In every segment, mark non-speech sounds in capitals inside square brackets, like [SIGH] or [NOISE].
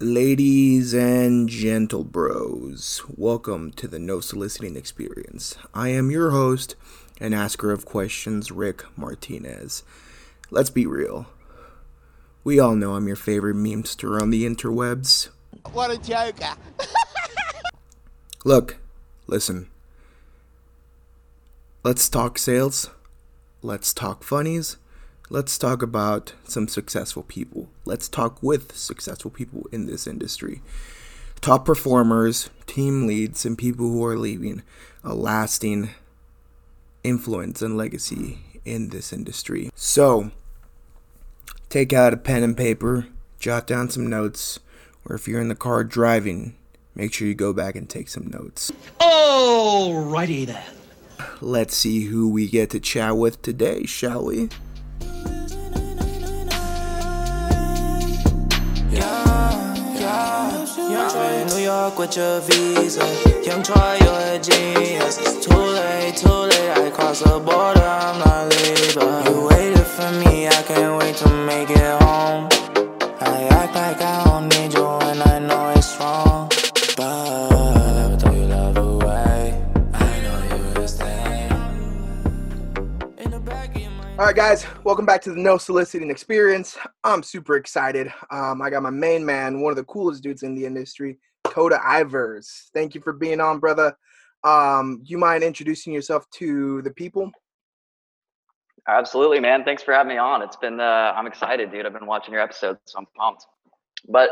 Ladies and gentle bros, welcome to the No Soliciting Experience. I am your host and asker of questions, Rick Martinez. Let's be real. We all know I'm your favorite memester on the interwebs. What a joker. [LAUGHS] Look, listen. Let's talk sales. Let's talk funnies let's talk about some successful people. Let's talk with successful people in this industry. Top performers, team leads, and people who are leaving a lasting influence and legacy in this industry. So, take out a pen and paper, jot down some notes, or if you're in the car driving, make sure you go back and take some notes. Alrighty then. Let's see who we get to chat with today, shall we? New York with your visa. Young Troy, you're a genius. It's too late, too late. I cross the border, I'm not leaving. You waited for me, I can't wait to make it home. All right, guys, welcome back to the No Soliciting Experience. I'm super excited. Um, I got my main man, one of the coolest dudes in the industry, Coda Ivers. Thank you for being on, brother. Um, you mind introducing yourself to the people? Absolutely, man. Thanks for having me on. It's been, uh, I'm excited, dude. I've been watching your episodes, so I'm pumped. But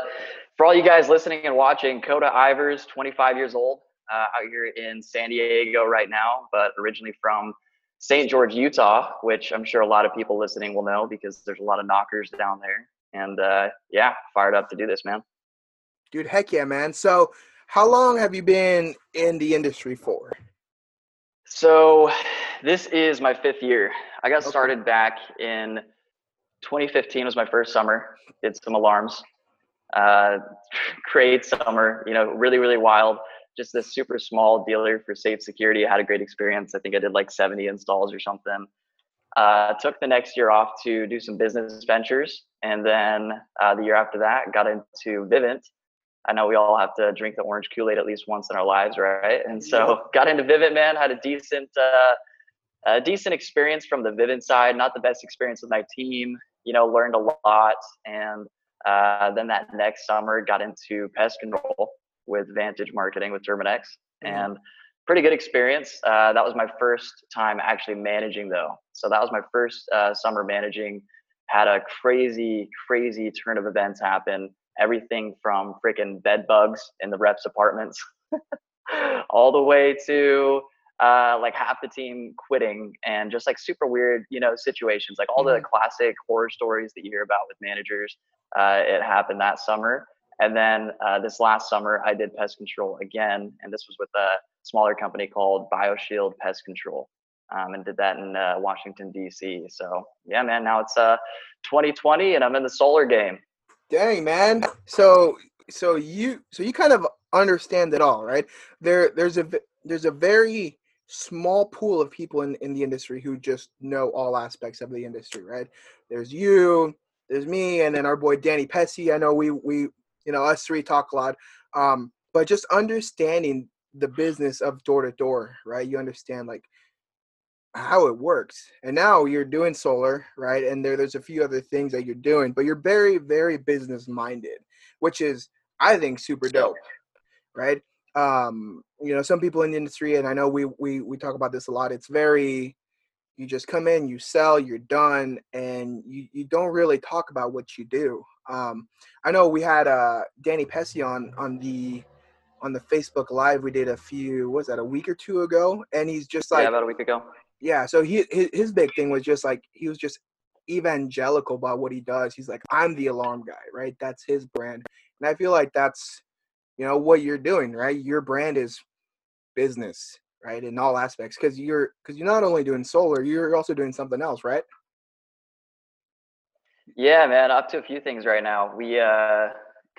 for all you guys listening and watching, Coda Ivers, 25 years old, uh, out here in San Diego right now, but originally from St. George, Utah, which I'm sure a lot of people listening will know because there's a lot of knockers down there. And uh, yeah, fired up to do this, man. Dude, heck yeah, man. So, how long have you been in the industry for? So this is my fifth year. I got Okay. started back in 2015 was my first summer. Did some alarms. Uh, [LAUGHS] great summer, you know, really, really wild. Just this super small dealer for safe security. I had a great experience. I think I did like 70 installs or something. Uh, took the next year off to do some business ventures. And then uh, the year after that, got into Vivint. I know we all have to drink the orange Kool Aid at least once in our lives, right? And so [LAUGHS] got into Vivint, man. Had a decent, uh, a decent experience from the Vivint side. Not the best experience with my team. You know, learned a lot. And uh, then that next summer, got into pest control with Vantage Marketing with Terminix, Mhm. and pretty good experience. Uh, that was my first time actually managing, though. So that was my first uh, summer managing. Had a crazy, crazy turn of events happen. Everything from freaking bed bugs in the reps' apartments, [LAUGHS] all the way to uh, like half the team quitting and just like super weird, you know, situations. Like all the Mhm. classic horror stories that you hear about with managers. Uh, it happened that summer. And then uh, this last summer, I did pest control again, and this was with a smaller company called BioShield Pest Control, um, and did that in uh, Washington D.C. So yeah, man, now it's uh, 2020, and I'm in the solar game. Dang, man. So, so you, so you kind of understand it all, right? There, there's a there's a very small pool of people in, in the industry who just know all aspects of the industry, right? There's you, there's me, and then our boy Danny Pessy. I know we, we, you know, us three talk a lot. Um, but just understanding the business of door to door, right? You understand like how it works. And now you're doing solar, right? And there there's a few other things that you're doing, but you're very very business minded, which is I think super dope, right? Um, you know, some people in the industry and I know we we we talk about this a lot. It's very you just come in, you sell, you're done, and you, you don't really talk about what you do. Um, I know we had uh, Danny Pessy on on the on the Facebook Live we did a few was that a week or two ago, and he's just like yeah, about a week ago. yeah so he his, his big thing was just like he was just evangelical about what he does. He's like i'm the alarm guy right? That's his brand. And i feel like that's you know what you're doing right? Your brand is business right in all aspects because you're because you're not only doing solar you're also doing something else right Yeah, man, up to a few things right now. We uh,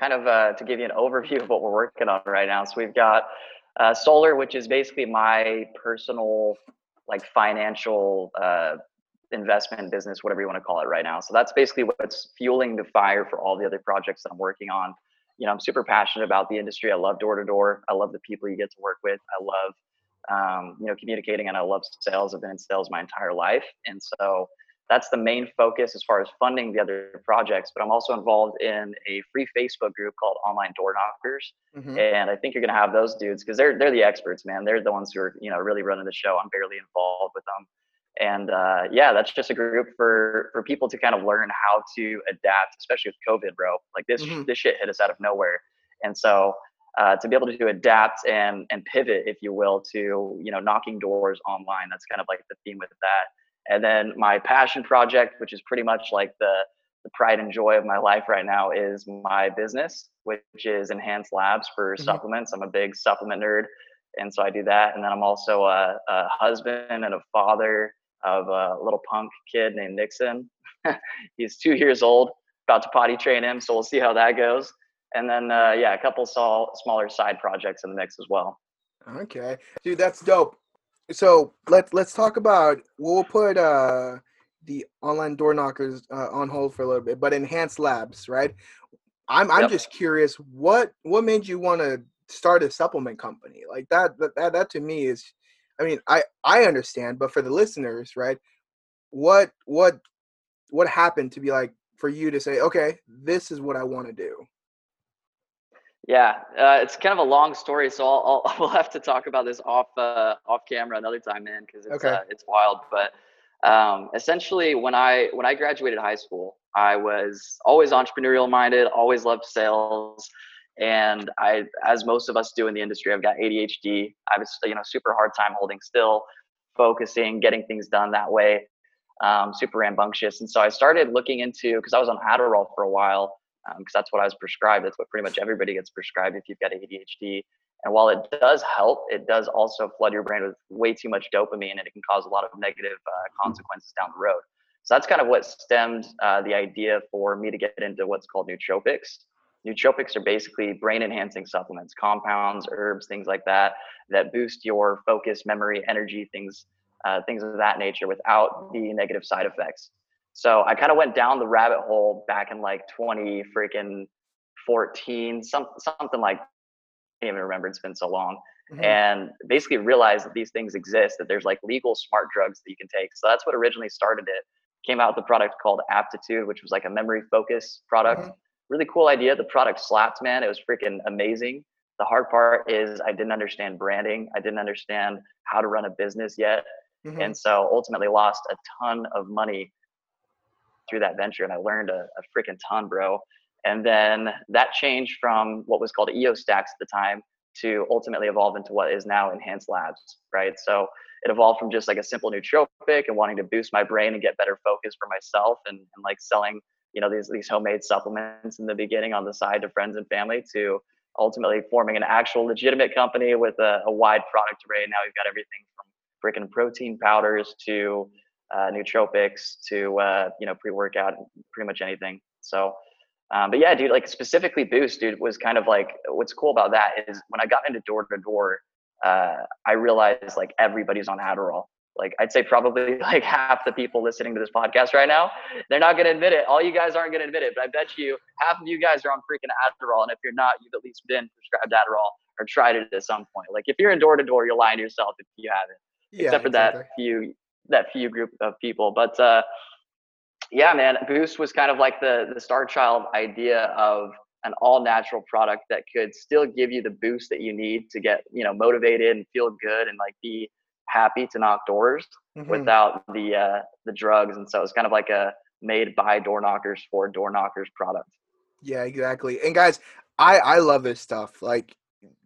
kind of uh, to give you an [LAUGHS] overview of what we're working on right now. So we've got uh, solar, which is basically my personal like financial uh, investment business, whatever you want to call it right now. So that's basically what's fueling the fire for all the other projects that I'm working on. you know, I'm super passionate about the industry. I love door to door. I love the people you get to work with. I love, um, you know, communicating and I love sales. I've been in sales my entire life. And so that's the main focus as far as funding the other projects. But I'm also involved in a free Facebook group called Online Door Knockers. Mm-hmm. And I think you're going to have those dudes because they're, they're the experts, man. They're the ones who are, you know, really running the show. I'm barely involved with them and uh, yeah that's just a group for for people to kind of learn how to adapt especially with covid bro like this mm-hmm. this shit hit us out of nowhere and so uh, to be able to adapt and and pivot if you will to you know knocking doors online that's kind of like the theme with that and then my passion project which is pretty much like the the pride and joy of my life right now is my business which is enhanced labs for mm-hmm. supplements i'm a big supplement nerd and so I do that. And then I'm also a, a husband and a father of a little punk kid named Nixon. [LAUGHS] He's two years old, about to potty train him, so we'll see how that goes. And then, uh, yeah, a couple small, smaller side projects in the mix as well. Okay, dude, that's dope. So let's let's talk about. We'll put uh, the online door knockers uh, on hold for a little bit, but enhanced labs, right? I'm I'm yep. just curious what what made you want to start a supplement company like that, that that that to me is I mean, I I understand, but for the listeners, right? What what what happened to be like for you to say, okay, this is what I want to do? Yeah, uh, it's kind of a long story, so I'll, I'll [LAUGHS] we'll have to talk about this off uh, off camera another time, man, because it's okay. uh, it's wild. But um, essentially, when I when I graduated high school, I was always entrepreneurial minded, always loved sales and I, as most of us do in the industry, I've got ADHD. I was, you know, super hard time holding still, focusing, getting things done that way. Um, super rambunctious, and so I started looking into because I was on Adderall for a while because um, that's what I was prescribed. That's what pretty much everybody gets prescribed if you've got ADHD. And while it does help, it does also flood your brain with way too much dopamine, and it can cause a lot of negative uh, consequences down the road. So that's kind of what stemmed uh, the idea for me to get into what's called nootropics. Nootropics are basically brain enhancing supplements, compounds, herbs, things like that, that boost your focus, memory, energy, things, uh, things of that nature without the negative side effects. So I kind of went down the rabbit hole back in like 20 freaking 14, some, something like, I can't even remember, it's been so long. Mm-hmm. And basically realized that these things exist, that there's like legal smart drugs that you can take. So that's what originally started it. Came out with a product called Aptitude, which was like a memory focus product. Mm-hmm really cool idea. The product slapped, man. It was freaking amazing. The hard part is I didn't understand branding. I didn't understand how to run a business yet. Mm-hmm. And so ultimately lost a ton of money through that venture. And I learned a, a freaking ton, bro. And then that changed from what was called EO stacks at the time to ultimately evolve into what is now enhanced labs, right? So it evolved from just like a simple nootropic and wanting to boost my brain and get better focus for myself and, and like selling you know these these homemade supplements in the beginning on the side to friends and family to ultimately forming an actual legitimate company with a, a wide product array. Now we've got everything from freaking protein powders to uh, nootropics to uh, you know pre-workout, pretty much anything. So, um, but yeah, dude, like specifically Boost, dude, was kind of like what's cool about that is when I got into door to door, I realized like everybody's on Adderall like I'd say probably [LAUGHS] like half the people listening to this podcast right now, they're not going to admit it. All you guys aren't going to admit it, but I bet you half of you guys are on freaking Adderall. And if you're not, you've at least been prescribed Adderall or tried it at some point. Like if you're in door to door, you're lying to yourself if you haven't, yeah, except for exactly. that few, that few group of people. But, uh, yeah, man, Boost was kind of like the, the star child idea of an all natural product that could still give you the boost that you need to get, you know, motivated and feel good and like be happy to knock doors mm-hmm. without the uh, the drugs, and so it's kind of like a made by door knockers for door knockers product. Yeah, exactly. And guys, I I love this stuff. Like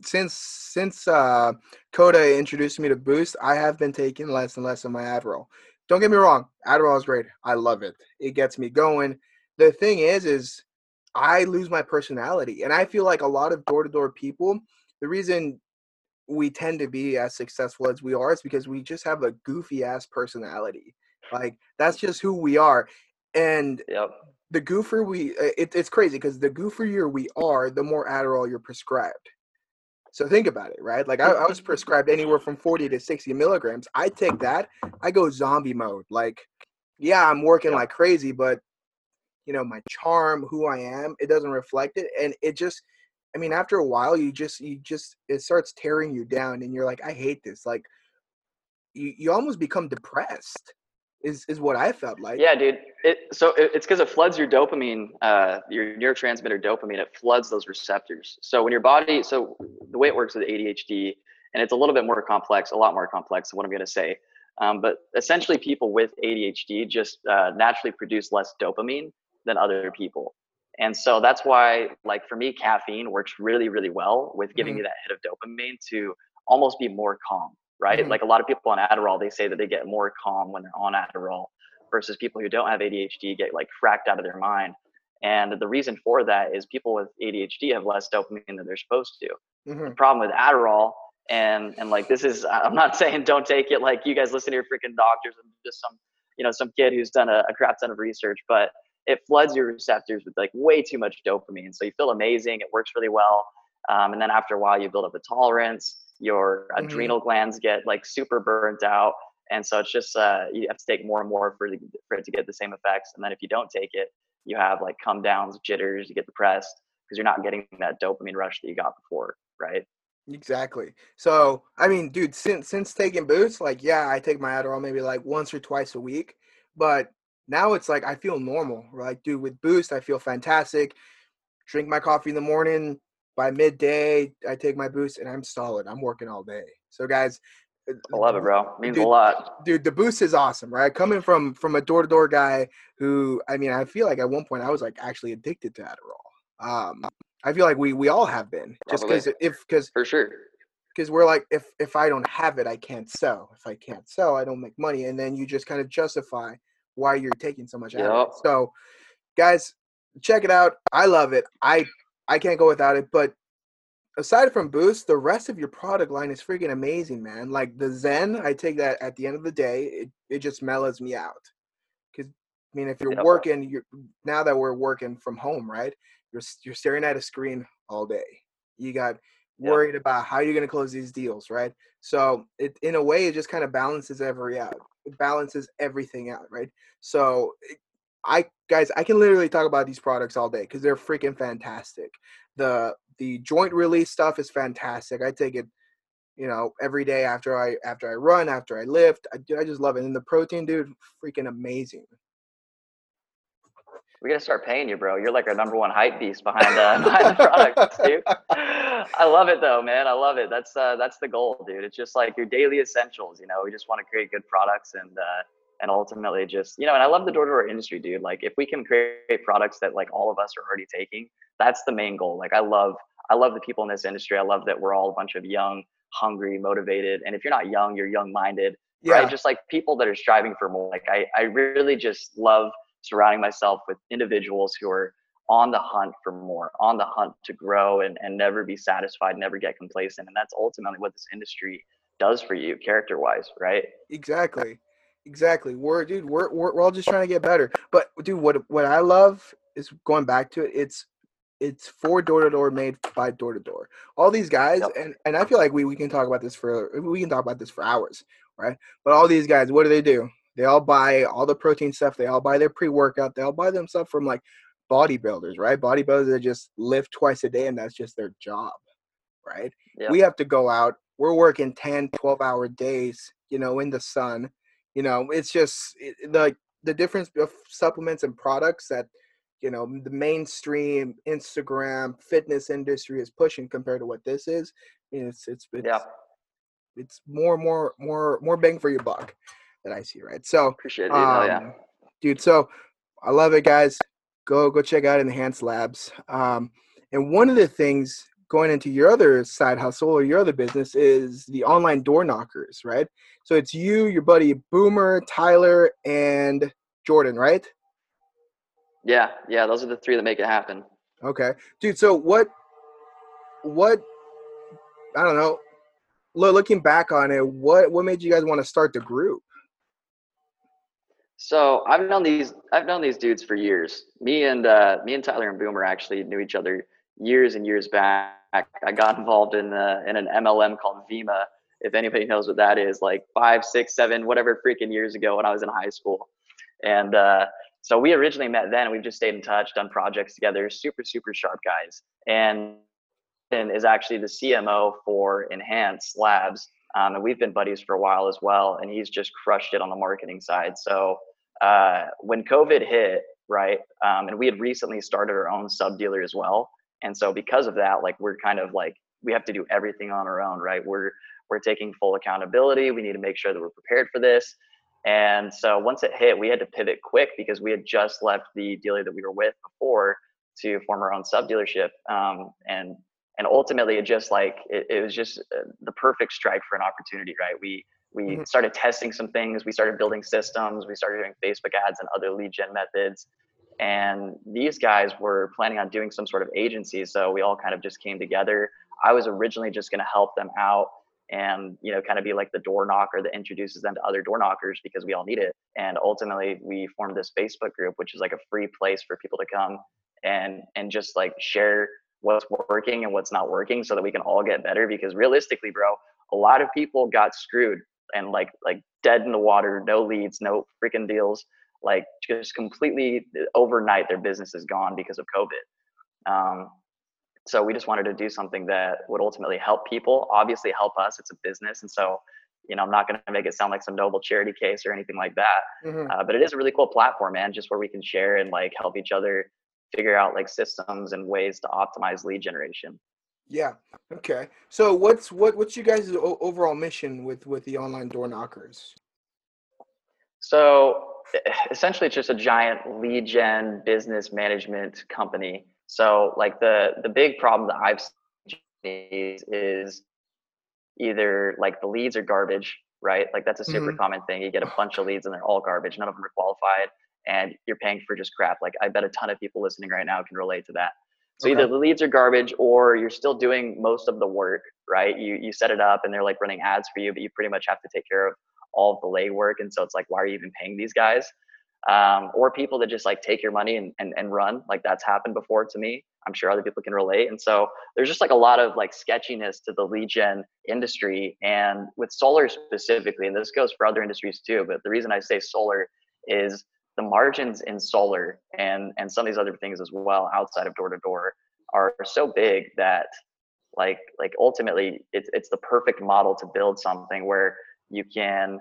since since uh, Coda introduced me to Boost, I have been taking less and less of my Adderall. Don't get me wrong, Adderall is great. I love it. It gets me going. The thing is, is I lose my personality, and I feel like a lot of door to door people. The reason we tend to be as successful as we are is because we just have a goofy ass personality. Like that's just who we are. And yep. the goofer we it, it's crazy because the goofier we are, the more Adderall you're prescribed. So think about it, right? Like I, I was prescribed anywhere from 40 to 60 milligrams. I take that, I go zombie mode. Like, yeah, I'm working like crazy, but you know, my charm, who I am. It doesn't reflect it, and it just, I mean, after a while, you just, you just, it starts tearing you down, and you're like, I hate this. Like, you, you almost become depressed. Is is what I felt like. Yeah, dude. It so it, it's because it floods your dopamine, uh, your neurotransmitter dopamine. It floods those receptors. So when your body, so the way it works with ADHD, and it's a little bit more complex, a lot more complex than what I'm going to say. Um, but essentially, people with ADHD just uh, naturally produce less dopamine than other people. And so that's why, like for me, caffeine works really, really well with giving Mhm. you that hit of dopamine to almost be more calm, right? Mhm. Like a lot of people on Adderall, they say that they get more calm when they're on Adderall versus people who don't have ADHD get like fracked out of their mind. And the reason for that is people with ADHD have less dopamine than they're supposed to hmm the problem with Adderall and and like this is I'm not [LAUGHS] saying don't take it like you guys listen to your freaking doctors and just some you know some kid who's done a, a crap ton of research but it floods your receptors with like way too much dopamine so you feel amazing it works really well um, and then after a while you build up a tolerance your Mhm. adrenal glands get like super burnt out and so it's just uh, you have to take more and more for, the, for it to get the same effects and then if you don't take it you have like come downs jitters you get depressed because you're not getting that dopamine rush that you got before right Exactly. So I mean, dude, since since taking boosts, like yeah, I take my Adderall maybe like once or twice a week, but now it's like I feel normal. Like, dude, with boost, I feel fantastic. Drink my coffee in the morning. By midday, I take my boost, and I'm solid. I'm working all day. So, guys, uh, I love it, bro. Means Dude, a lot. dude the boost is awesome right coming from from a door-to-door guy who i mean i feel like at one point i was like actually addicted to adderall um i feel like we we all have been just because if because For sure. because we're like if if i don't have it i can't sell if i can't sell i don't make money and then you just kind of justify why you're taking so much Adderall. Yep. so guys check it out i love it i i can't go without it but aside from boost the rest of your product line is freaking amazing man. Like the zen i take that at the end of the day it, it just mellows me out. Because i mean if you're Yep. working you're now that we're working from home right you're you're staring at a screen all day. You got worried about how you're going to close these deals right? So it in a way it just kind of balances every out it balances everything out right? So it- i guys i can literally talk about these products all day because they're freaking fantastic the the joint release stuff is fantastic i take it you know every day after i after i run after i lift i, I just love it and the protein dude freaking amazing We gotta start paying you, bro. You're like our number one hype beast behind uh, [LAUGHS] behind the products, dude. I love it though, man. I love it. That's uh, that's the goal, dude. It's just like your daily essentials. You know, we just want to create good products and uh, and ultimately just you know. And I love the door to door industry, dude. Like if we can create products that like all of us are already taking, that's the main goal. Like I love I love the people in this industry. I love that we're all a bunch of young, hungry, motivated. And if you're not young, you're young minded yeah right? Just like people that are striving for more. Like I, I really just love surrounding myself with individuals who are on the hunt for more, on the hunt to grow and, and never be satisfied, never get complacent. And that's ultimately what this industry does for you character wise, right? Exactly. Exactly. We're dude, we're, we're we're all just trying to get better. But dude, what what I love is going back to it, it's it's for door to door made by door to door. All these guys Yep. and and I feel like we, we can talk about this for we can talk about this for hours, right? But all these guys, what do they do? They all buy all the protein stuff, they all buy their pre-workout, they all buy them stuff from like bodybuilders, right? Bodybuilders that just lift twice a day and that's just their job, right? Yep. We have to go out. We're working 10, 12 hour days, you know, in the sun. You know, it's just it, the the difference of supplements and products that you know the mainstream Instagram fitness industry is pushing compared to what this is. It's it's it's, Yeah. it's more more more more bang for your buck that I see, right? So Appreciate it, dude. Yeah. um, dude. So I love it, guys. Go go check out Enhanced Labs. Um, and one of the things going into your other side hustle or your other business is the online door knockers, right? So it's you, your buddy Boomer, Tyler, and Jordan, right? Yeah, yeah, those are the three that make it happen. Okay, dude. So what? What? I don't know. Lo- Looking back on it, what what made you guys want to start the group? So I've known these I've known these dudes for years. Me and uh, me and Tyler and Boomer actually knew each other years and years back. I got involved in uh, in an MLM called Vemma. If anybody knows what that is, like five, six, seven, whatever freaking years ago when I was in high school. And uh, so we originally met then. We've just stayed in touch, done projects together. Super, super sharp guys. And is actually the CMO for Enhance Labs, um, and we've been buddies for a while as well. And he's just crushed it on the marketing side. So uh, when COVID hit, right, um, and we had recently started our own sub dealer as well. And so because of that, like we're kind of like we have to do everything on our own, right? We're we're taking full accountability. We need to make sure that we're prepared for this. And so once it hit, we had to pivot quick because we had just left the dealer that we were with before to form our own sub dealership. Um, and and ultimately, it just like it, it was just uh, the perfect strike for an opportunity, right? We we mm-hmm. started testing some things. We started building systems. We started doing Facebook ads and other lead gen methods. And these guys were planning on doing some sort of agency, so we all kind of just came together. I was originally just going to help them out and you know kind of be like the door knocker that introduces them to other door knockers because we all need it. And ultimately we formed this facebook group which is like a free place for people to come and and just like share what's working and what's not working so that we can all get better. Because realistically bro a lot of people got screwed and like like dead in the water no leads no freaking deals like just completely uh, overnight their business is gone because of covid um, so we just wanted to do something that would ultimately help people, obviously help us. It's a business. And so, you know, I'm not going to make it sound like some noble charity case or anything like that. Mm-hmm. Uh, but it is a really cool platform, man, just where we can share and like help each other figure out like systems and ways to optimize lead generation. Yeah. Okay. So what's what what's you guys' overall mission with with the online door knockers? So essentially, it's just a giant lead gen business management company so like the the big problem that I've seen is either like the leads are garbage, right? Like that's a super mm-hmm. common thing. You get a bunch of leads and they're all garbage. None of them are qualified and you're paying for just crap. Like I bet a ton of people listening right now can relate to that. So okay. either the leads are garbage or you're still doing most of the work, right? You you set it up and they're like running ads for you, but you pretty much have to take care of all of the legwork. And so it's like, why are you even paying these guys? um, or people that just like take your money and, and, and run like that's happened before to me i'm sure other people can relate and so there's just like a lot of like sketchiness to the lead gen industry and with solar specifically and this goes for other industries too but the reason i say solar is the margins in solar and and some of these other things as well outside of door to door are so big that like like ultimately it's it's the perfect model to build something where you can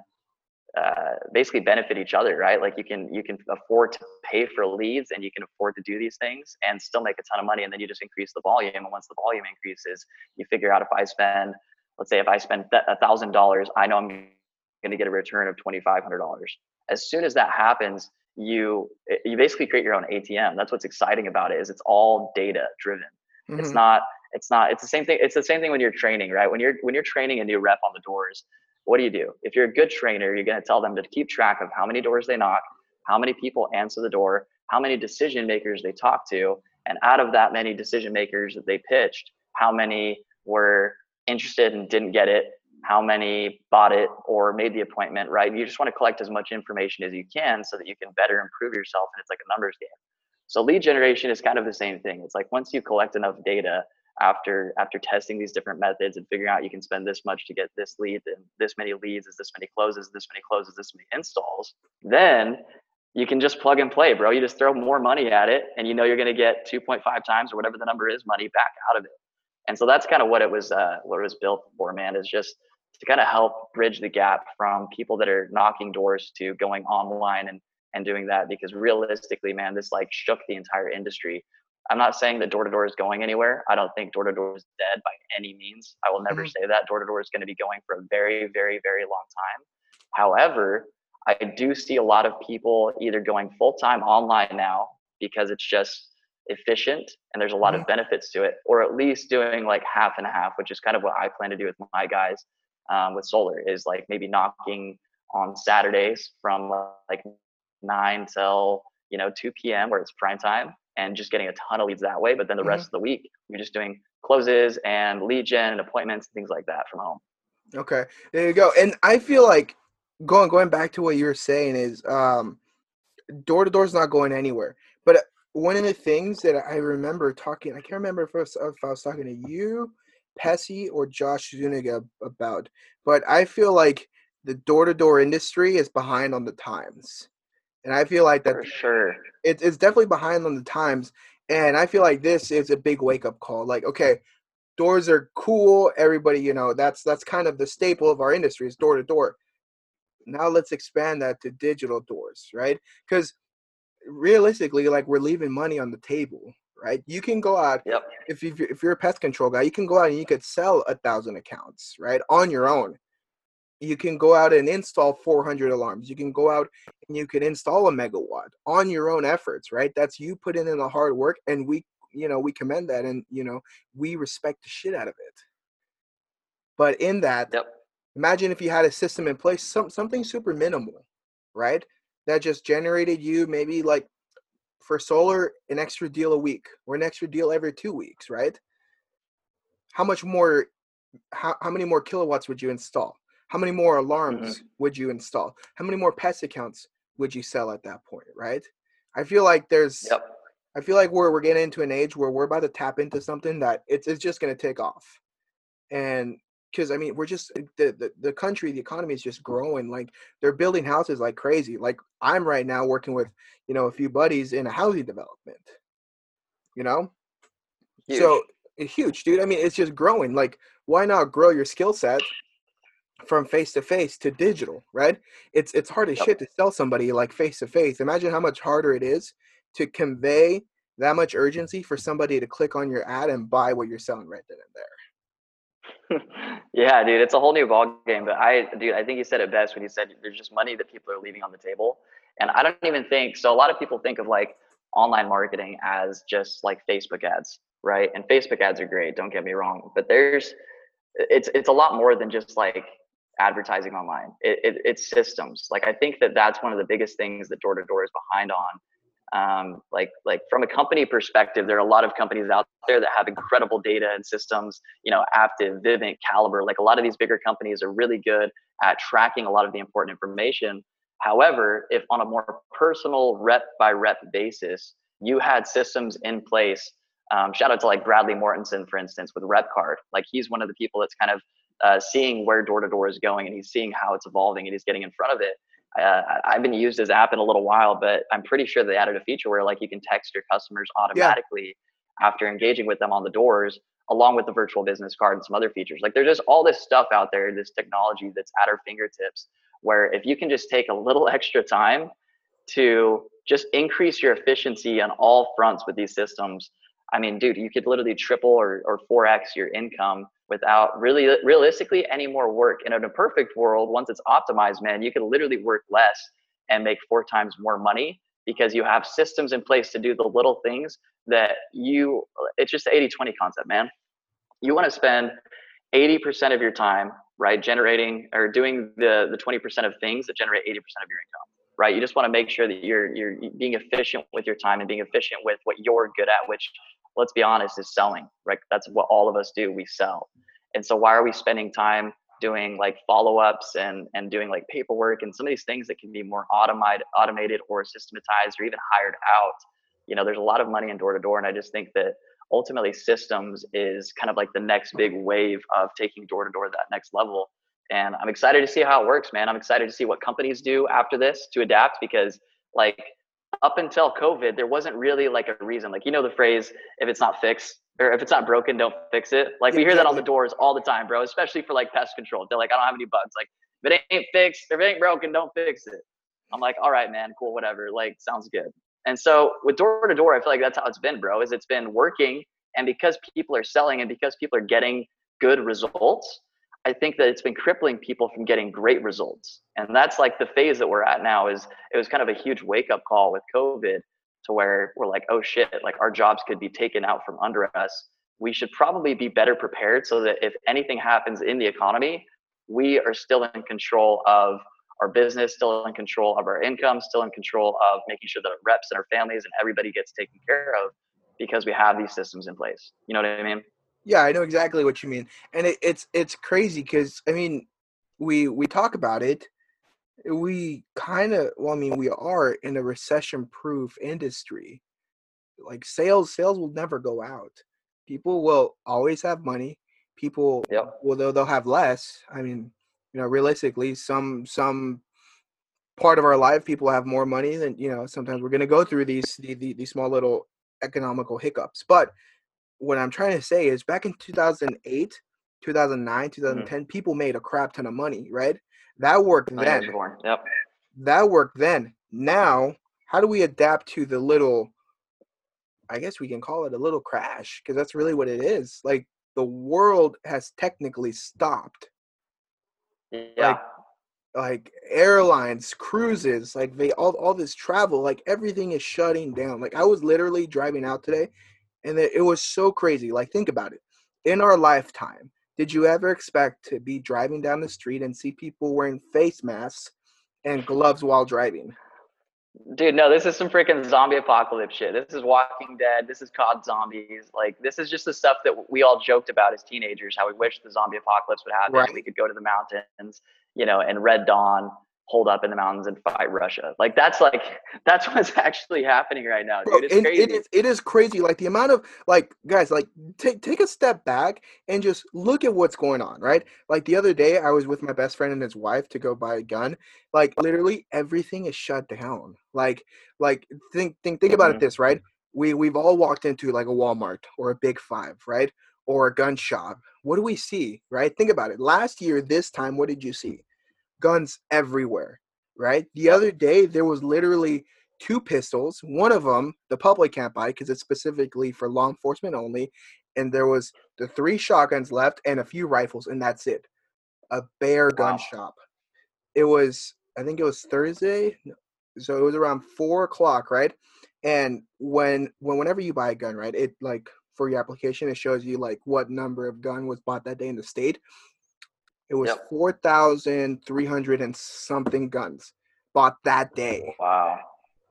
uh, basically benefit each other, right? Like you can you can afford to pay for leads and you can afford to do these things and still make a ton of money, and then you just increase the volume. And once the volume increases, you figure out if I spend, let's say, if I spend a thousand dollars, I know I'm going to get a return of twenty five hundred dollars. As soon as that happens, you you basically create your own ATM. That's what's exciting about it is it's all data driven. Mm-hmm. It's not it's not it's the same thing it's the same thing when you're training right when you're when you're training a new rep on the doors what do you do? If you're a good trainer, you're going to tell them to keep track of how many doors they knock, how many people answer the door, how many decision makers they talk to, and out of that many decision makers that they pitched, how many were interested and didn't get it, how many bought it or made the appointment, right? You just want to collect as much information as you can so that you can better improve yourself. And it's like a numbers game. So lead generation is kind of the same thing. It's like once you collect enough data, after after testing these different methods and figuring out you can spend this much to get this lead and this many leads is this many closes this many closes this many installs then you can just plug and play bro. You just throw more money at it and you know you're going to get 2.5 times or whatever the number is money back out of it. And so that's kind of what it was uh, what it was built for man is just to kind of help bridge the gap from people that are knocking doors to going online and and doing that because realistically man this like shook the entire industry I'm not saying that door to door is going anywhere. I don't think door to door is dead by any means. I will never mm-hmm. say that. Door to door is going to be going for a very, very, very long time. However, I do see a lot of people either going full time online now because it's just efficient and there's a lot mm-hmm. of benefits to it, or at least doing like half and half, which is kind of what I plan to do with my guys um, with solar is like maybe knocking on Saturdays from like nine till you know 2 p.m. where it's prime time and just getting a ton of leads that way. But then the mm-hmm. rest of the week, you're just doing closes and lead gen and appointments and things like that from home. Okay, there you go. And I feel like going going back to what you were saying is um, door to door is not going anywhere. But one of the things that I remember talking, I can't remember if I was, if I was talking to you, Pessy, or Josh Zuniga about, but I feel like the door to door industry is behind on the times. And I feel like that For sure. it, it's definitely behind on the times. And I feel like this is a big wake up call. Like, okay, doors are cool. Everybody, you know, that's that's kind of the staple of our industry is door to door. Now let's expand that to digital doors, right? Because realistically, like we're leaving money on the table, right? You can go out Yep. if you if you're a pest control guy, you can go out and you could sell a thousand accounts, right, on your own. You can go out and install 400 alarms. You can go out and you can install a megawatt on your own efforts, right? That's you putting in the hard work, and we, you know, we commend that, and you know, we respect the shit out of it. But in that, Yep. imagine if you had a system in place, some something super minimal, right? That just generated you maybe like for solar an extra deal a week or an extra deal every two weeks, right? How much more how, how many more kilowatts would you install? How many more alarms would you install? How many more pest accounts would you sell at that point, right? I feel like there's Yep. I feel like we're we're getting into an age where we're about to tap into something that it's it's just gonna take off. And because I mean we're just the, the the country, the economy is just growing. Like they're building houses like crazy. Like I'm right now working with, you know, a few buddies in a housing development. You know? Huge. So eh, huge, dude. I mean, it's just growing. Like, why not grow your skill set from face to face to digital, right? It's it's hard as Yep. shit to sell somebody like face to face. Imagine how much harder it is to convey that much urgency for somebody to click on your ad and buy what you're selling right then and there. [LAUGHS] yeah, dude, it's a whole new ball game. But I, dude, I think you said it best when you said there's just money that people are leaving on the table, and I don't even think so. A lot of people think of like online marketing as just like Facebook ads, right? And Facebook ads are great. Don't get me wrong, but there's it's it's a lot more than just like advertising online. It, it, it's systems. Like I think that that's one of the biggest things that door to door is behind on. Um, like like from a company perspective, there are a lot of companies out there that have incredible data and systems. You know, Aptive, Vivint, Caliber. Like a lot of these bigger companies are really good at tracking a lot of the important information. However, if on a more personal rep by rep basis, you had systems in place. Um, shout out to like Bradley Mortensen, for instance, with RepCard. Like he's one of the people that's kind of uh, seeing where door to door is going and he's seeing how it's evolving and he's getting in front of it. Uh, I- I haven't used his app in a little while, but I'm pretty sure they added a feature where like you can text your customers automatically after engaging with them on the doors, along with the virtual business card and some other features. Like there's just all this stuff out there, this technology that's at our fingertips. Where if you can just take a little [LAUGHS] extra time to just increase your efficiency on all fronts with these systems, I mean, dude, you could literally triple or, or 4x your income without really realistically any more work. And in a perfect world, once it's optimized, man, you could literally work less and make four times more money because you have systems in place to do the little things that you it's just the 80-20 concept, man. You want to spend 80% of your time, right, generating or doing the the 20% of things that generate 80% of your income right? You just want to make sure that you're you're being efficient with your time and being efficient with what you're good at, which let's be honest is selling, right? That's what all of us do. We sell. And so why are we spending time doing like follow-ups and and doing like paperwork and some of these things that can be more automated automated or systematized or even hired out? You know, there's a lot of money in door to door and I just think that ultimately systems is kind of like the next big wave of taking door to door to that next level and i'm excited to see how it works man i'm excited to see what companies do after this to adapt because like up until covid there wasn't really like a reason. Like you know the phrase if it's not fixed or if it's not broken don't fix it. Like we hear that on the doors all the time bro especially for like pest control. They're like i don't have any bugs. Like if it ain't fixed if it ain't broken don't fix it. I'm like all right man cool whatever like sounds good. And so with door to door i feel like that's how it's been bro is it's been working and because people are selling and because people are getting good results I think that it's been crippling people from getting great results. And that's like the phase that we're at now is it was kind of a huge wake up call with COVID to where we're like, oh shit, like our jobs could be taken out from under us. We should probably be better prepared so that if anything happens in the economy, we are still in control of our business, still in control of our income, still in control of making sure that our reps and our families and everybody gets taken care of because we have these systems in place. You know what I mean? Yeah, I know exactly what you mean, and it, it's it's crazy because I mean, we we talk about it, we kind of well, I mean, we are in a recession-proof industry. Like sales, sales will never go out. People will always have money. People, Yep. well, they'll they'll have less. I mean, you know, realistically, some some part of our life. People have more money than you know. Sometimes we're going to go through these, these these small little economical hiccups. But what I'm trying to say is, back in 2008, 2009, 2010, mm-hmm. people made a crap ton of money, right? That worked then. Yep. That worked then. Now, how do we adapt to the little? I guess we can call it a little crash because that's really what it is. Like the world has technically stopped. Yeah. Like, like airlines, cruises, like they all all this travel, like everything is shutting down. Like I was literally driving out today, and it was so crazy. Like think about it. In our lifetime, did you ever expect to be driving down the street and see people wearing face masks and gloves while driving? Dude, no, this is some freaking zombie apocalypse shit. This is Walking Dead. This is COD Zombies. Like, this is just the stuff that we all joked about as teenagers. How we wish the zombie apocalypse would happen. Right. We could go to the mountains, you know, and Red Dawn hold up in the mountains and fight Russia. Like that's like [LAUGHS] that's what's actually happening right now, dude. It's crazy. It is, it is crazy. Like the amount of like guys, like take take a step back and just look at what's going on, right? Like the other day, I was with my best friend and his wife to go buy a gun. Like literally everything is shut down. Like like think think think mm-hmm. about it mm-hmm. this, right? We we've all walked into like a Walmart or a Big Five, right? Or a gun shop. What do we see, right? Think about it. Last year, this time, what did you see? Guns everywhere, right? The other day, there was literally two pistols. One of them, the public can't buy because it's specifically for law enforcement only. And there was the three shotguns left and a few rifles, and that's it. A bare gun wow. shop. It was, I think it was Thursday. So it was around four o'clock, right? And when when whenever you buy a gun, right, it like for your application, it shows you like what number of gun was bought that day in the state. It was yep. four thousand three hundred and something guns bought that day. Wow,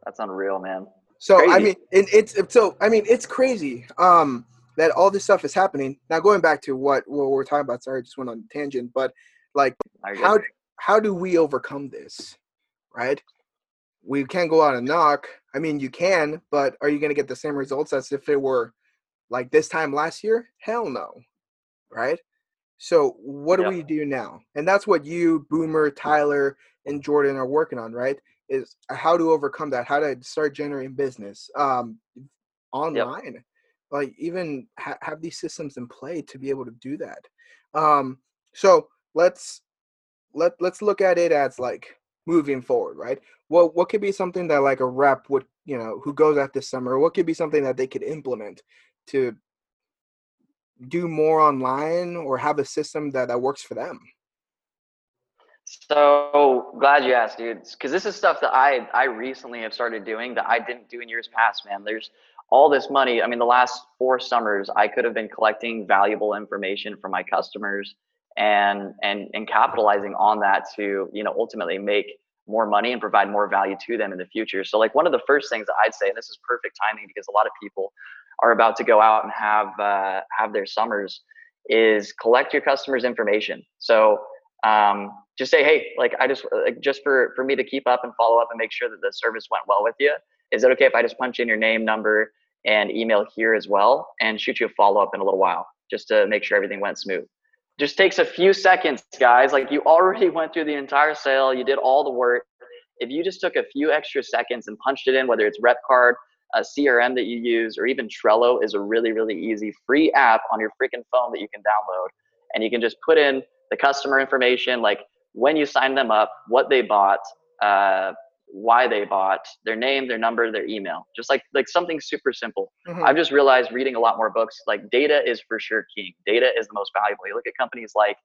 that's unreal, man. So crazy. I mean, it, it's so I mean, it's crazy um, that all this stuff is happening. Now going back to what what we're talking about. Sorry, I just went on tangent, but like, how how do we overcome this? Right? We can't go out and knock. I mean, you can, but are you going to get the same results as if it were like this time last year? Hell no. Right? So what do we do now? And that's what you, Boomer, Tyler, and Jordan are working on, right? Is how to overcome that, how to start generating business um, online, yep. like even ha- have these systems in play to be able to do that. Um, so let's let let's look at it as like moving forward, right? Well, what could be something that like a rep would, you know, who goes out this summer, what could be something that they could implement to do more online or have a system that, that works for them? So glad you asked, dude. Because this is stuff that I I recently have started doing that I didn't do in years past, man. There's all this money. I mean, the last four summers, I could have been collecting valuable information from my customers and and and capitalizing on that to you know ultimately make more money and provide more value to them in the future. So like one of the first things that I'd say, and this is perfect timing because a lot of people are about to go out and have uh, have their summers is collect your customers information. So um, just say hey like i just like just for for me to keep up and follow up and make sure that the service went well with you is it okay if i just punch in your name number and email here as well and shoot you a follow up in a little while just to make sure everything went smooth? Just takes a few seconds guys. Like you already [LAUGHS] went through the entire sale. You did all the work. If you just took a few extra seconds and punched it in whether it's RepCard a CRM that you use, or even Trello is a really, really easy free app on your freaking phone that you can download. And you can just put in the customer information, like when you sign them up, what they bought, uh, why they bought, their name, their number, their email. Just like like something super simple. Mm-hmm. I've just realized reading a lot more books, like data is for sure king. Data is the most valuable. You look at companies like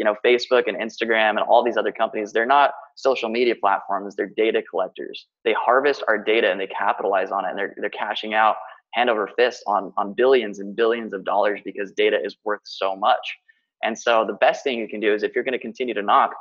you know facebook and instagram and all these other companies they're not social media platforms they're data collectors. They harvest our data and they capitalize on it and they're, they're cashing out hand over fist on on billions and billions of dollars because data is worth so much. And so the best thing you can do is if you're going to continue to knock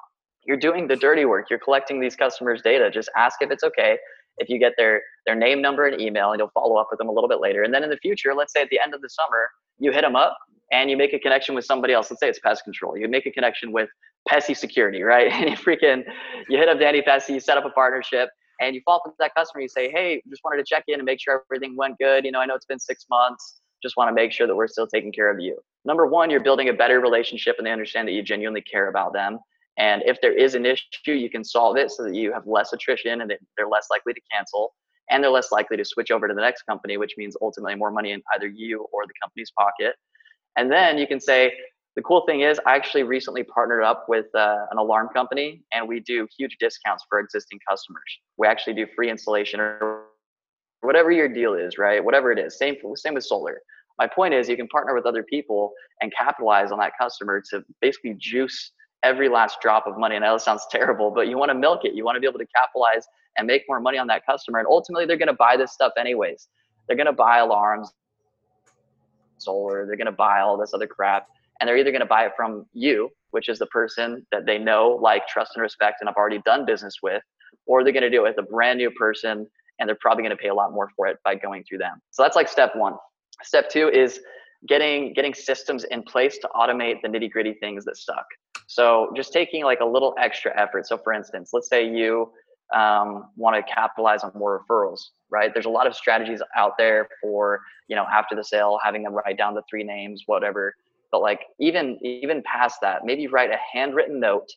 you're doing the dirty work. You're collecting these customers data. Just ask if it's okay if you get their their name number and email and you'll follow up with them a little bit later and then in the future let's say at the end of the summer you hit them up and you make a connection with somebody else. Let's say it's pest control. You make a connection with Pessy Security, [LAUGHS] right? And you freaking you hit up Danny Pessy, you set up a partnership, and you follow up with that customer. You say, hey, just wanted to check in and make sure everything went good. You know, I know it's been six months. Just want to make sure that we're still taking care of you. Number one, you're building a better relationship, and they understand that you genuinely care about them. And if there is an issue, you can solve it so that you have less attrition and they're less likely to cancel and they're less likely to switch over to the next company, which means ultimately more money in either you or the company's pocket. And then you can say, the cool thing is, I actually recently partnered up with uh, an alarm company, and we do huge discounts for existing customers. We actually do free installation or whatever your deal is, right? Whatever it is. Same same with solar. My point is, you can partner with other people and capitalize on that customer to basically juice every last drop of money. I know it sounds [LAUGHS] terrible, but you want to milk it. You want to be able to capitalize and make more money on that customer. And ultimately, they're going to buy this stuff anyways. They're going to buy alarms, solar. They're going to buy all this other crap and they're either going to buy it from you, which is the person that they know, like, trust, and respect, and I've already done business with, or they're going to do it with a brand new person, and they're probably going to pay a lot more for it by going through them. So that's like step one. Step two is getting getting systems in place to automate the nitty gritty things that suck. So just taking like a little extra effort. So for instance, let's say you um, want to capitalize on more referrals, right? There's a lot of strategies out there for you know after the sale, having them write down the three names, whatever but like even even past that maybe write a handwritten note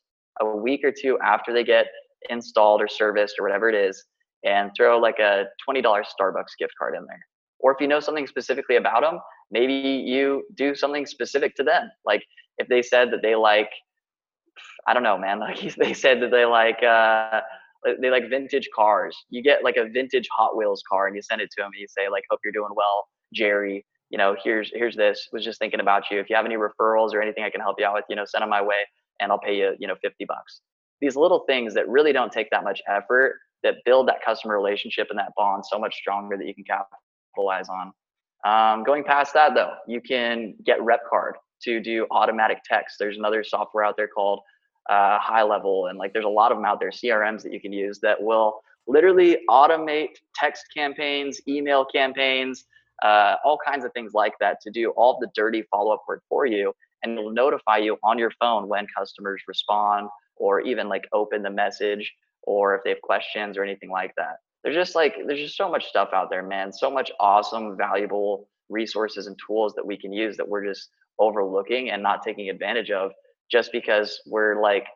a week or two after they get installed or serviced or whatever it is and throw like a $20 starbucks gift card in there or if you know something specifically about them maybe you do something specific to them like if they said that they like i don't know man [LAUGHS] like they said that they like uh they like vintage cars you get like a vintage hot wheels car and you send it to them and you say like hope you're doing well jerry you know, here's here's this. Was just thinking about you. If you have any referrals or anything I can help you out with, you know, send them my way, and I'll pay you, you know, 50 bucks. These little things that really don't take that much effort that build that customer relationship and that bond so much stronger that you can capitalize on. Um, going past that though, you can get RepCard to do automatic text. There's another software out there called uh, High Level, and like there's a lot of them out there, CRMs that you can use that will literally automate text campaigns, email campaigns, uh, all kinds of things like that to do all the dirty follow-up work for you and it'll notify you on your phone when customers respond or even like open the message or if they have questions or anything like that there's just like there's just so much stuff out there man so much awesome valuable resources and tools that we can use that we're just overlooking and not taking advantage of just because we're like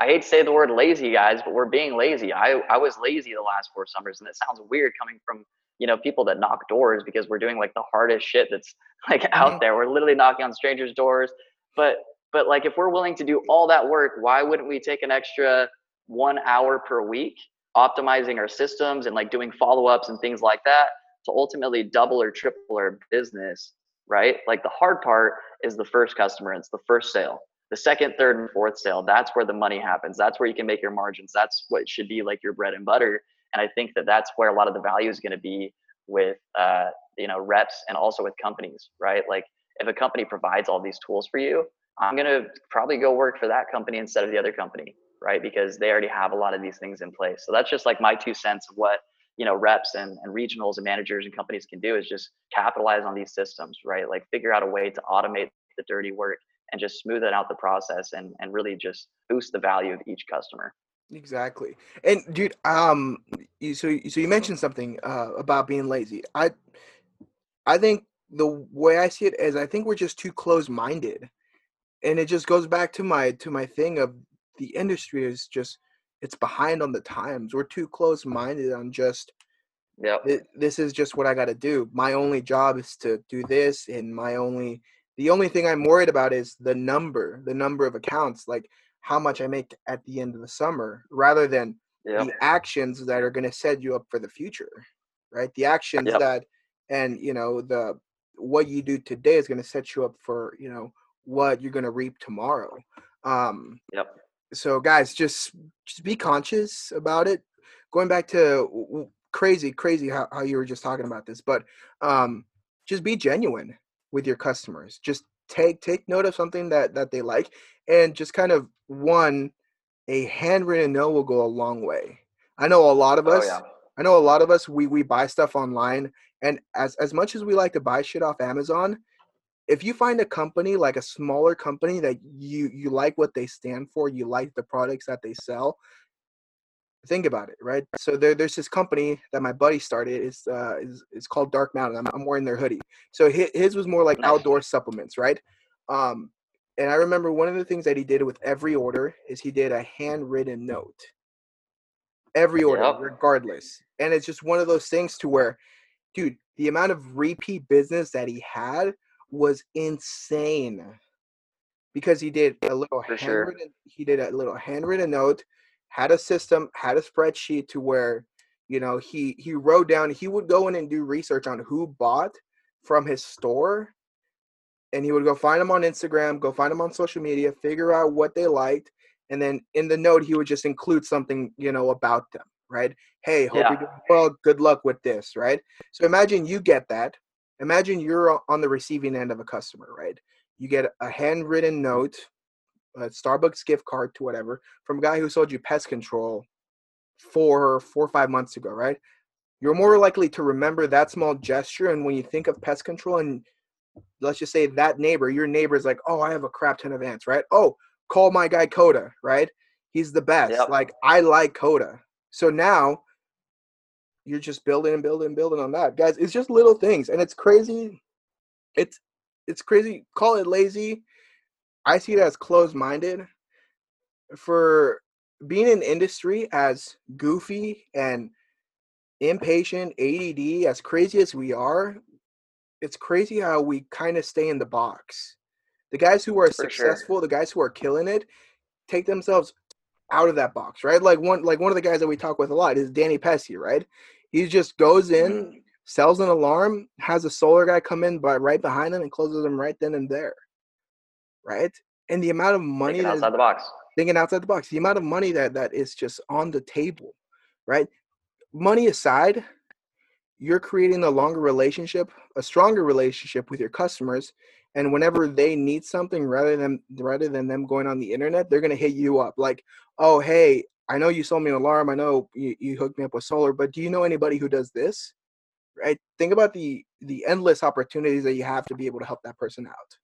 I hate to say the word lazy, guys, but we're being lazy. I, I was lazy the last four summers, and it sounds weird coming from you know people that knock doors because we're doing like the hardest shit that's [LAUGHS] like out mm-hmm. there we're literally knocking on strangers doors but but like if we're willing to do all that work why wouldn't we take an extra one hour per week optimizing our systems and like doing follow-ups and things like that to ultimately double or triple our business right like the hard part is the first customer it's the first sale the second third and fourth sale that's where the money happens that's where you can make your margins that's what should be like your bread and butter and I think that that's where a lot of the value is going to be with, uh, you know, reps and also with companies, right? Like if a company provides all these tools for you, I'm going to probably go work for that company instead of the other company, right? Because they already have a lot of these things in place. So that's just like my two cents of what, you know, reps and, and regionals and managers and companies can do is just capitalize on these systems, right? Like figure out a way to automate the dirty work and just smooth it out the process and, and really just boost the value of each customer. Exactly. And dude, um, you, so so you mentioned something uh, about being lazy. I I think the way I see it is I think we're just too close-minded, and it just goes back to my to my thing of the industry is just it's behind on the times. We're too close-minded on just yeah. This is just what I got to do. My only job is to do this, and my only the only thing I'm worried about is the number, the number of accounts. Like how much I make at the end of the summer rather than yep. the actions that are going to set you up for the future, right? The actions yep. that, and you know, the what you do today is going to set you up for, you know, what you're going to reap tomorrow. Um, yep. So guys, just just be conscious about it. Going back to crazy, crazy how, how you were just talking about this, but um, just be genuine with your customers. Just take take note of something that that they like and just kind of one a handwritten note will go a long way i know a lot of oh, us oh, yeah. i know a lot of us we we buy stuff online and as as much as we like to buy shit off amazon if you find a company like a smaller company that you you like what they stand for you like the products that they sell think about it right so there, there's this company that my buddy started it's uh is, it's called dark mountain I'm, I'm wearing their hoodie so his, his was more like outdoor supplements right um and I remember one of the things that he did with every order is he did a handwritten note. Every order, Yep. regardless. And it's just one of those things to where, dude, the amount of repeat business that he had was insane. Because he did a little For sure. handwritten, he did a little handwritten note, had a system, had a spreadsheet to where, you know, he he wrote down, he would go in and do research on who bought from his store and he would go find them on Instagram, go find them on social media, figure out what they liked, and then in the note he would just include something you know about them, right? Hey, hope Yeah. you're doing well. Good luck with this, right? So imagine you get that. Imagine you're on the receiving end of a customer, right? You get a handwritten note, a Starbucks gift card to whatever from a guy who sold you pest control four, four or five months ago, right? You're more likely to remember that small gesture, and when you think of pest control and let's just say that neighbor, your neighbor is like, oh, I have a crap ton of ants, right? Oh, call my guy Coda, right? He's the best. Yep. Like I like Coda. So now you're just building and building and building on that. Guys, it's just little things. And it's crazy. It's it's crazy. Call it lazy. I see it as closed minded. For being in industry as goofy and impatient, ADD, as crazy as we are, it's crazy how we kind of stay in the box. The guys who are For sure. successful, the guys who are killing it, take themselves out of that box, right? Like one like one of the guys that we talk with a lot is Danny Pesci, right? He just goes in, Mhm. sells an alarm, has a solar guy come in by right behind him and closes them right then and there. Right? And the amount of money Thinking is outside the box. thinking outside the box, the amount of money that that is just on the table, right? Money aside, you're creating a longer relationship, a stronger relationship with your customers, and whenever they need something, rather than rather than them going on the internet, they're gonna hit you up like, "Oh, hey, I know you sold me an alarm. I know you, you hooked me up with solar, but do you know anybody who does this?" Right? Think about the the endless opportunities that you have to be able to help that person out.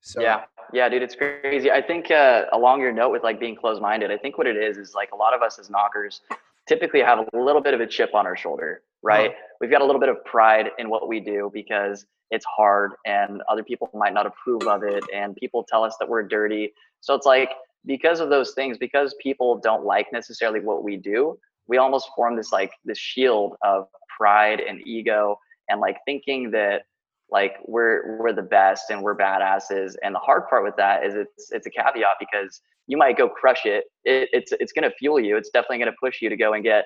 So Yeah, yeah, dude, it's crazy. I think uh, along your note with like being closed-minded, I think what it is is like a lot of us as knockers typically have a little bit of a chip on our shoulder, right? We've got a little bit of pride in what we do because it's hard and other people might not approve of it and people tell us that we're dirty. So it's like because of those things, because people don't like necessarily what we do, we almost form this like this shield of pride and ego and like thinking that like we're we're the best and we're badasses. And the hard part with that is it's it's a caveat because you might go crush it, it it's it's going to fuel you. It's definitely going to push you to go and get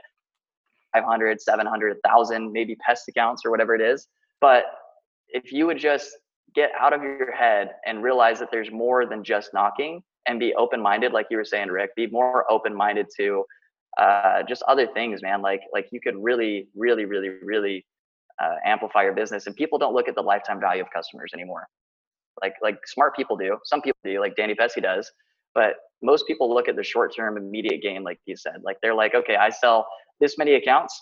500 700 1000 maybe pest accounts or whatever it is. But if you would just get out of your head and realize that there's more than just knocking and be open-minded like you were saying rick be more open-minded to uh, just other things man. Like like you could really really really really uh, amplify your business and people don't look at the lifetime value of customers anymore. Like like smart people do. Some people do like danny Pesci does. But most people look at the short term immediate gain like you said. Like they're like okay i sell this many accounts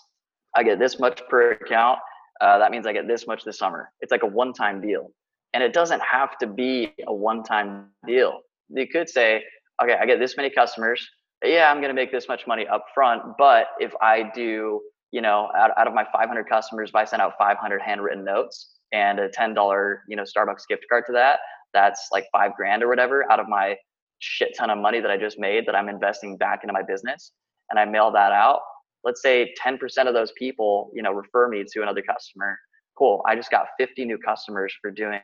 i get this much per account uh, that means i get this much this summer. It's like a one time deal. And it doesn't have to be a one time deal you could say okay i get this many customers yeah i'm going to make this much money up front but if i do you know, out, out of my 500 customers, if I send out 500 handwritten notes and a $10, you know, Starbucks gift card to that, that's like five grand or whatever out of my shit ton of money that I just made that I'm investing back into my business. And I mail that out. Let's say 10% of those people, you know, refer me to another customer. Cool. I just got 50 new customers for doing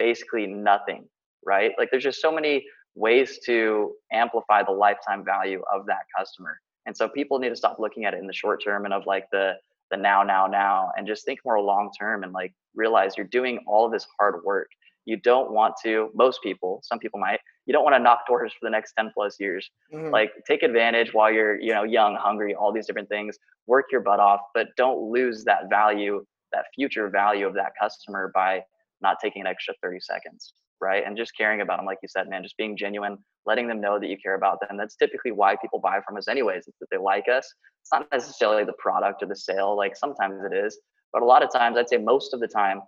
basically nothing, right? Like there's just so many ways to amplify the lifetime value of that customer. And so people need to stop looking at it in the short term and of like the the now, now, now, and just think more long term and like realize you're doing all of this hard work. You don't want to, most people, some people might, you don't want to knock doors for the next 10 plus years. mhm. Like take advantage while you're, you know, young, hungry, all these different things, work your butt off, but don't lose that value, that future value of that customer by not taking an extra 30 seconds. Right. And just caring about them, like you said, man, just being genuine, letting them know that you care about them. That's typically why people buy from us, anyways. It's that they like us. It's not necessarily the product or the sale. Like sometimes it is, but a lot of times, I'd say most of the time,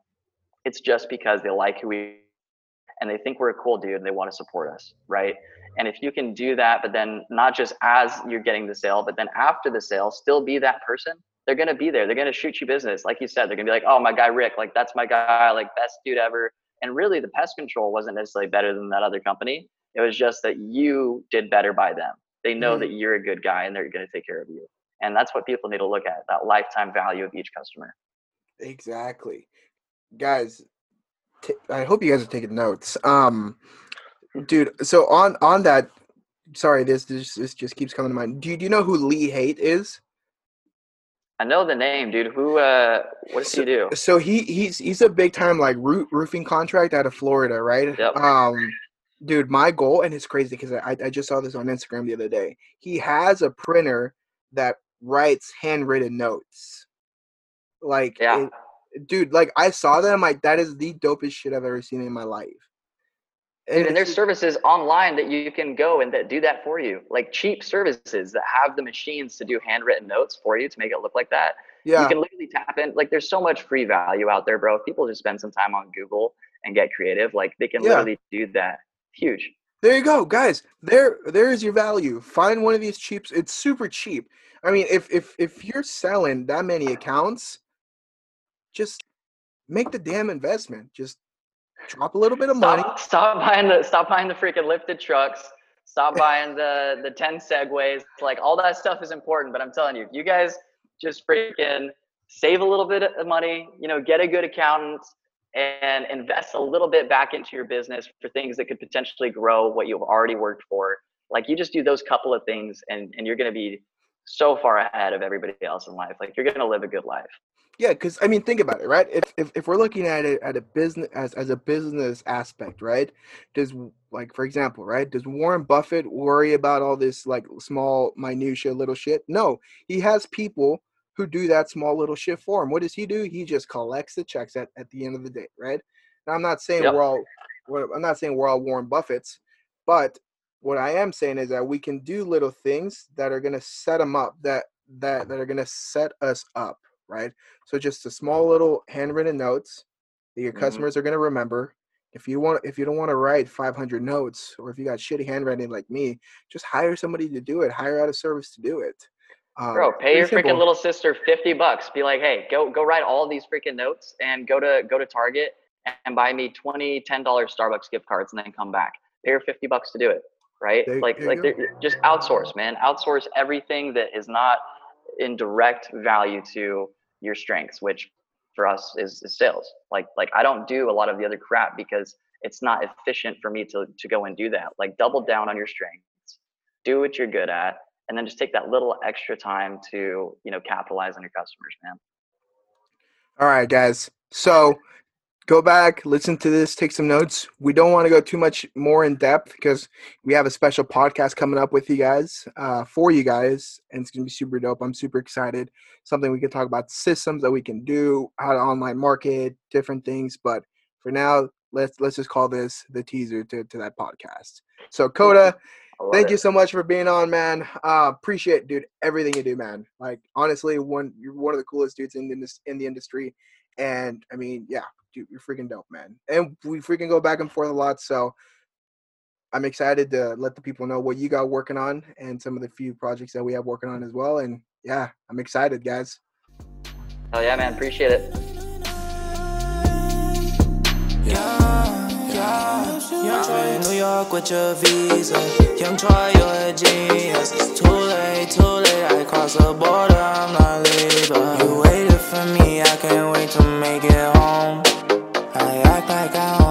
it's just because they like who we and they think we're a cool dude and they want to support us, right? And if you can do that, but then not just as you're getting the sale, but then after the sale, still be that person, they're gonna be there. They're gonna shoot you business. Like you said, they're gonna be like, oh, my guy Rick, like that's my guy, like best dude ever. And really, the pest control wasn't necessarily better than that other company. It was just that you did better by them. They know Mhm. that you're a good guy and they're going to take care of you. And that's what people need to look at that lifetime value of each customer. Exactly, guys. T- I hope you guys are taking notes. Um, dude. So on on that, sorry, this this, this just keeps coming to mind. Do you, do you know who Lee Haight is? I know the name, dude. Who, uh, what does he do? So he he's he's a big time like roo- roofing contract out of Florida, right? Yep. Um, dude, my goal and it's crazy because I I just saw this on Instagram the other day. He has a printer that writes handwritten notes. Like, Yeah. it- dude, like I saw that. I'm like, that is the dopest shit I've ever seen in my life. Dude, and there's services online that you can go and that do that for you, like cheap services that have the machines to do handwritten notes for you to make it look like that. yeah, You can literally tap in. Like, there's so much free value out there, bro. If people just spend some time on Google and get creative, like they can Yeah. literally do that. Huge. There you go, guys. There, there is your value. Find one of these cheaps. It's super cheap. I mean, if if if you're selling that many accounts, just make the damn investment. Just drop a little bit of money. Stop, stop buying the stop buying the freaking lifted trucks. Stop [LAUGHS] buying the the ten segways. Like all that stuff is important, but I'm telling you, if you guys just freaking save a little bit of money, you know, get a good accountant and invest a little bit back into your business for things that could potentially grow what you've already worked for. Like you just do those couple of things and and you're going to be so far ahead of everybody else in life. Like you're going to live a good life. Yeah, because I mean, think about it, right? If, if if we're looking at it at a business as as a business aspect, right? Does like for example, right? Does Warren Buffett worry about all this like small minutia, little shit? No, he has people who do that small little shit for him. What does he do? He just collects the checks at, at the end of the day, right? Now, I'm not saying Yep. we're all I'm not saying we're all Warren Buffetts, but what I am saying is that we can do little things that are gonna set them up, that that that are gonna set us up, right? So just a small little handwritten notes that your Mhm. customers are going to remember. If you want, if you don't want to write 500 notes, or if you got shitty handwriting like me, just hire somebody to do it. Hire out a service to do it. Um, Bro, pay your freaking little sister fifty bucks. Be like, hey, go go write all these freaking notes and go to go to Target and buy me 20 10 dollar Starbucks gift cards and then come back. Pay her fifty bucks to do it, right? There- like like just outsource, man. Outsource everything that is not in direct value to your strengths, which for us is, is sales. Like like I don't do a lot of the other crap because it's not efficient for me to to go and do that. Like double down on your strengths, do what you're good at, and then just take that little extra time to you know capitalize on your customers, man. All right, guys. So go back, listen to this, take some notes. We don't want to go too much more in depth because we have a special podcast coming up with you guys, uh, for you guys, and it's gonna be super dope. I'm super excited. Something we can talk about systems that we can do, how to online market, different things. But for now, let's let's just call this the teaser to, to that podcast. So Coda, thank it. you so much for being on, man. Uh, appreciate, dude, everything you do, man. Like honestly, one you're one of the coolest dudes in this in the industry, and I mean, yeah, dude, you're freaking dope, man. And we freaking go back and forth a lot, so I'm excited to let the people know what you got working on and some of the few projects that we have working on as well. And yeah, I'm excited, guys. Hell yeah, man. Appreciate it. Young Troy in New York with your visa. Young Troy, you're a genius. It's too late, too late. I cross the border, I'm not leaving. You waited for me, I can't wait to make it home. Like I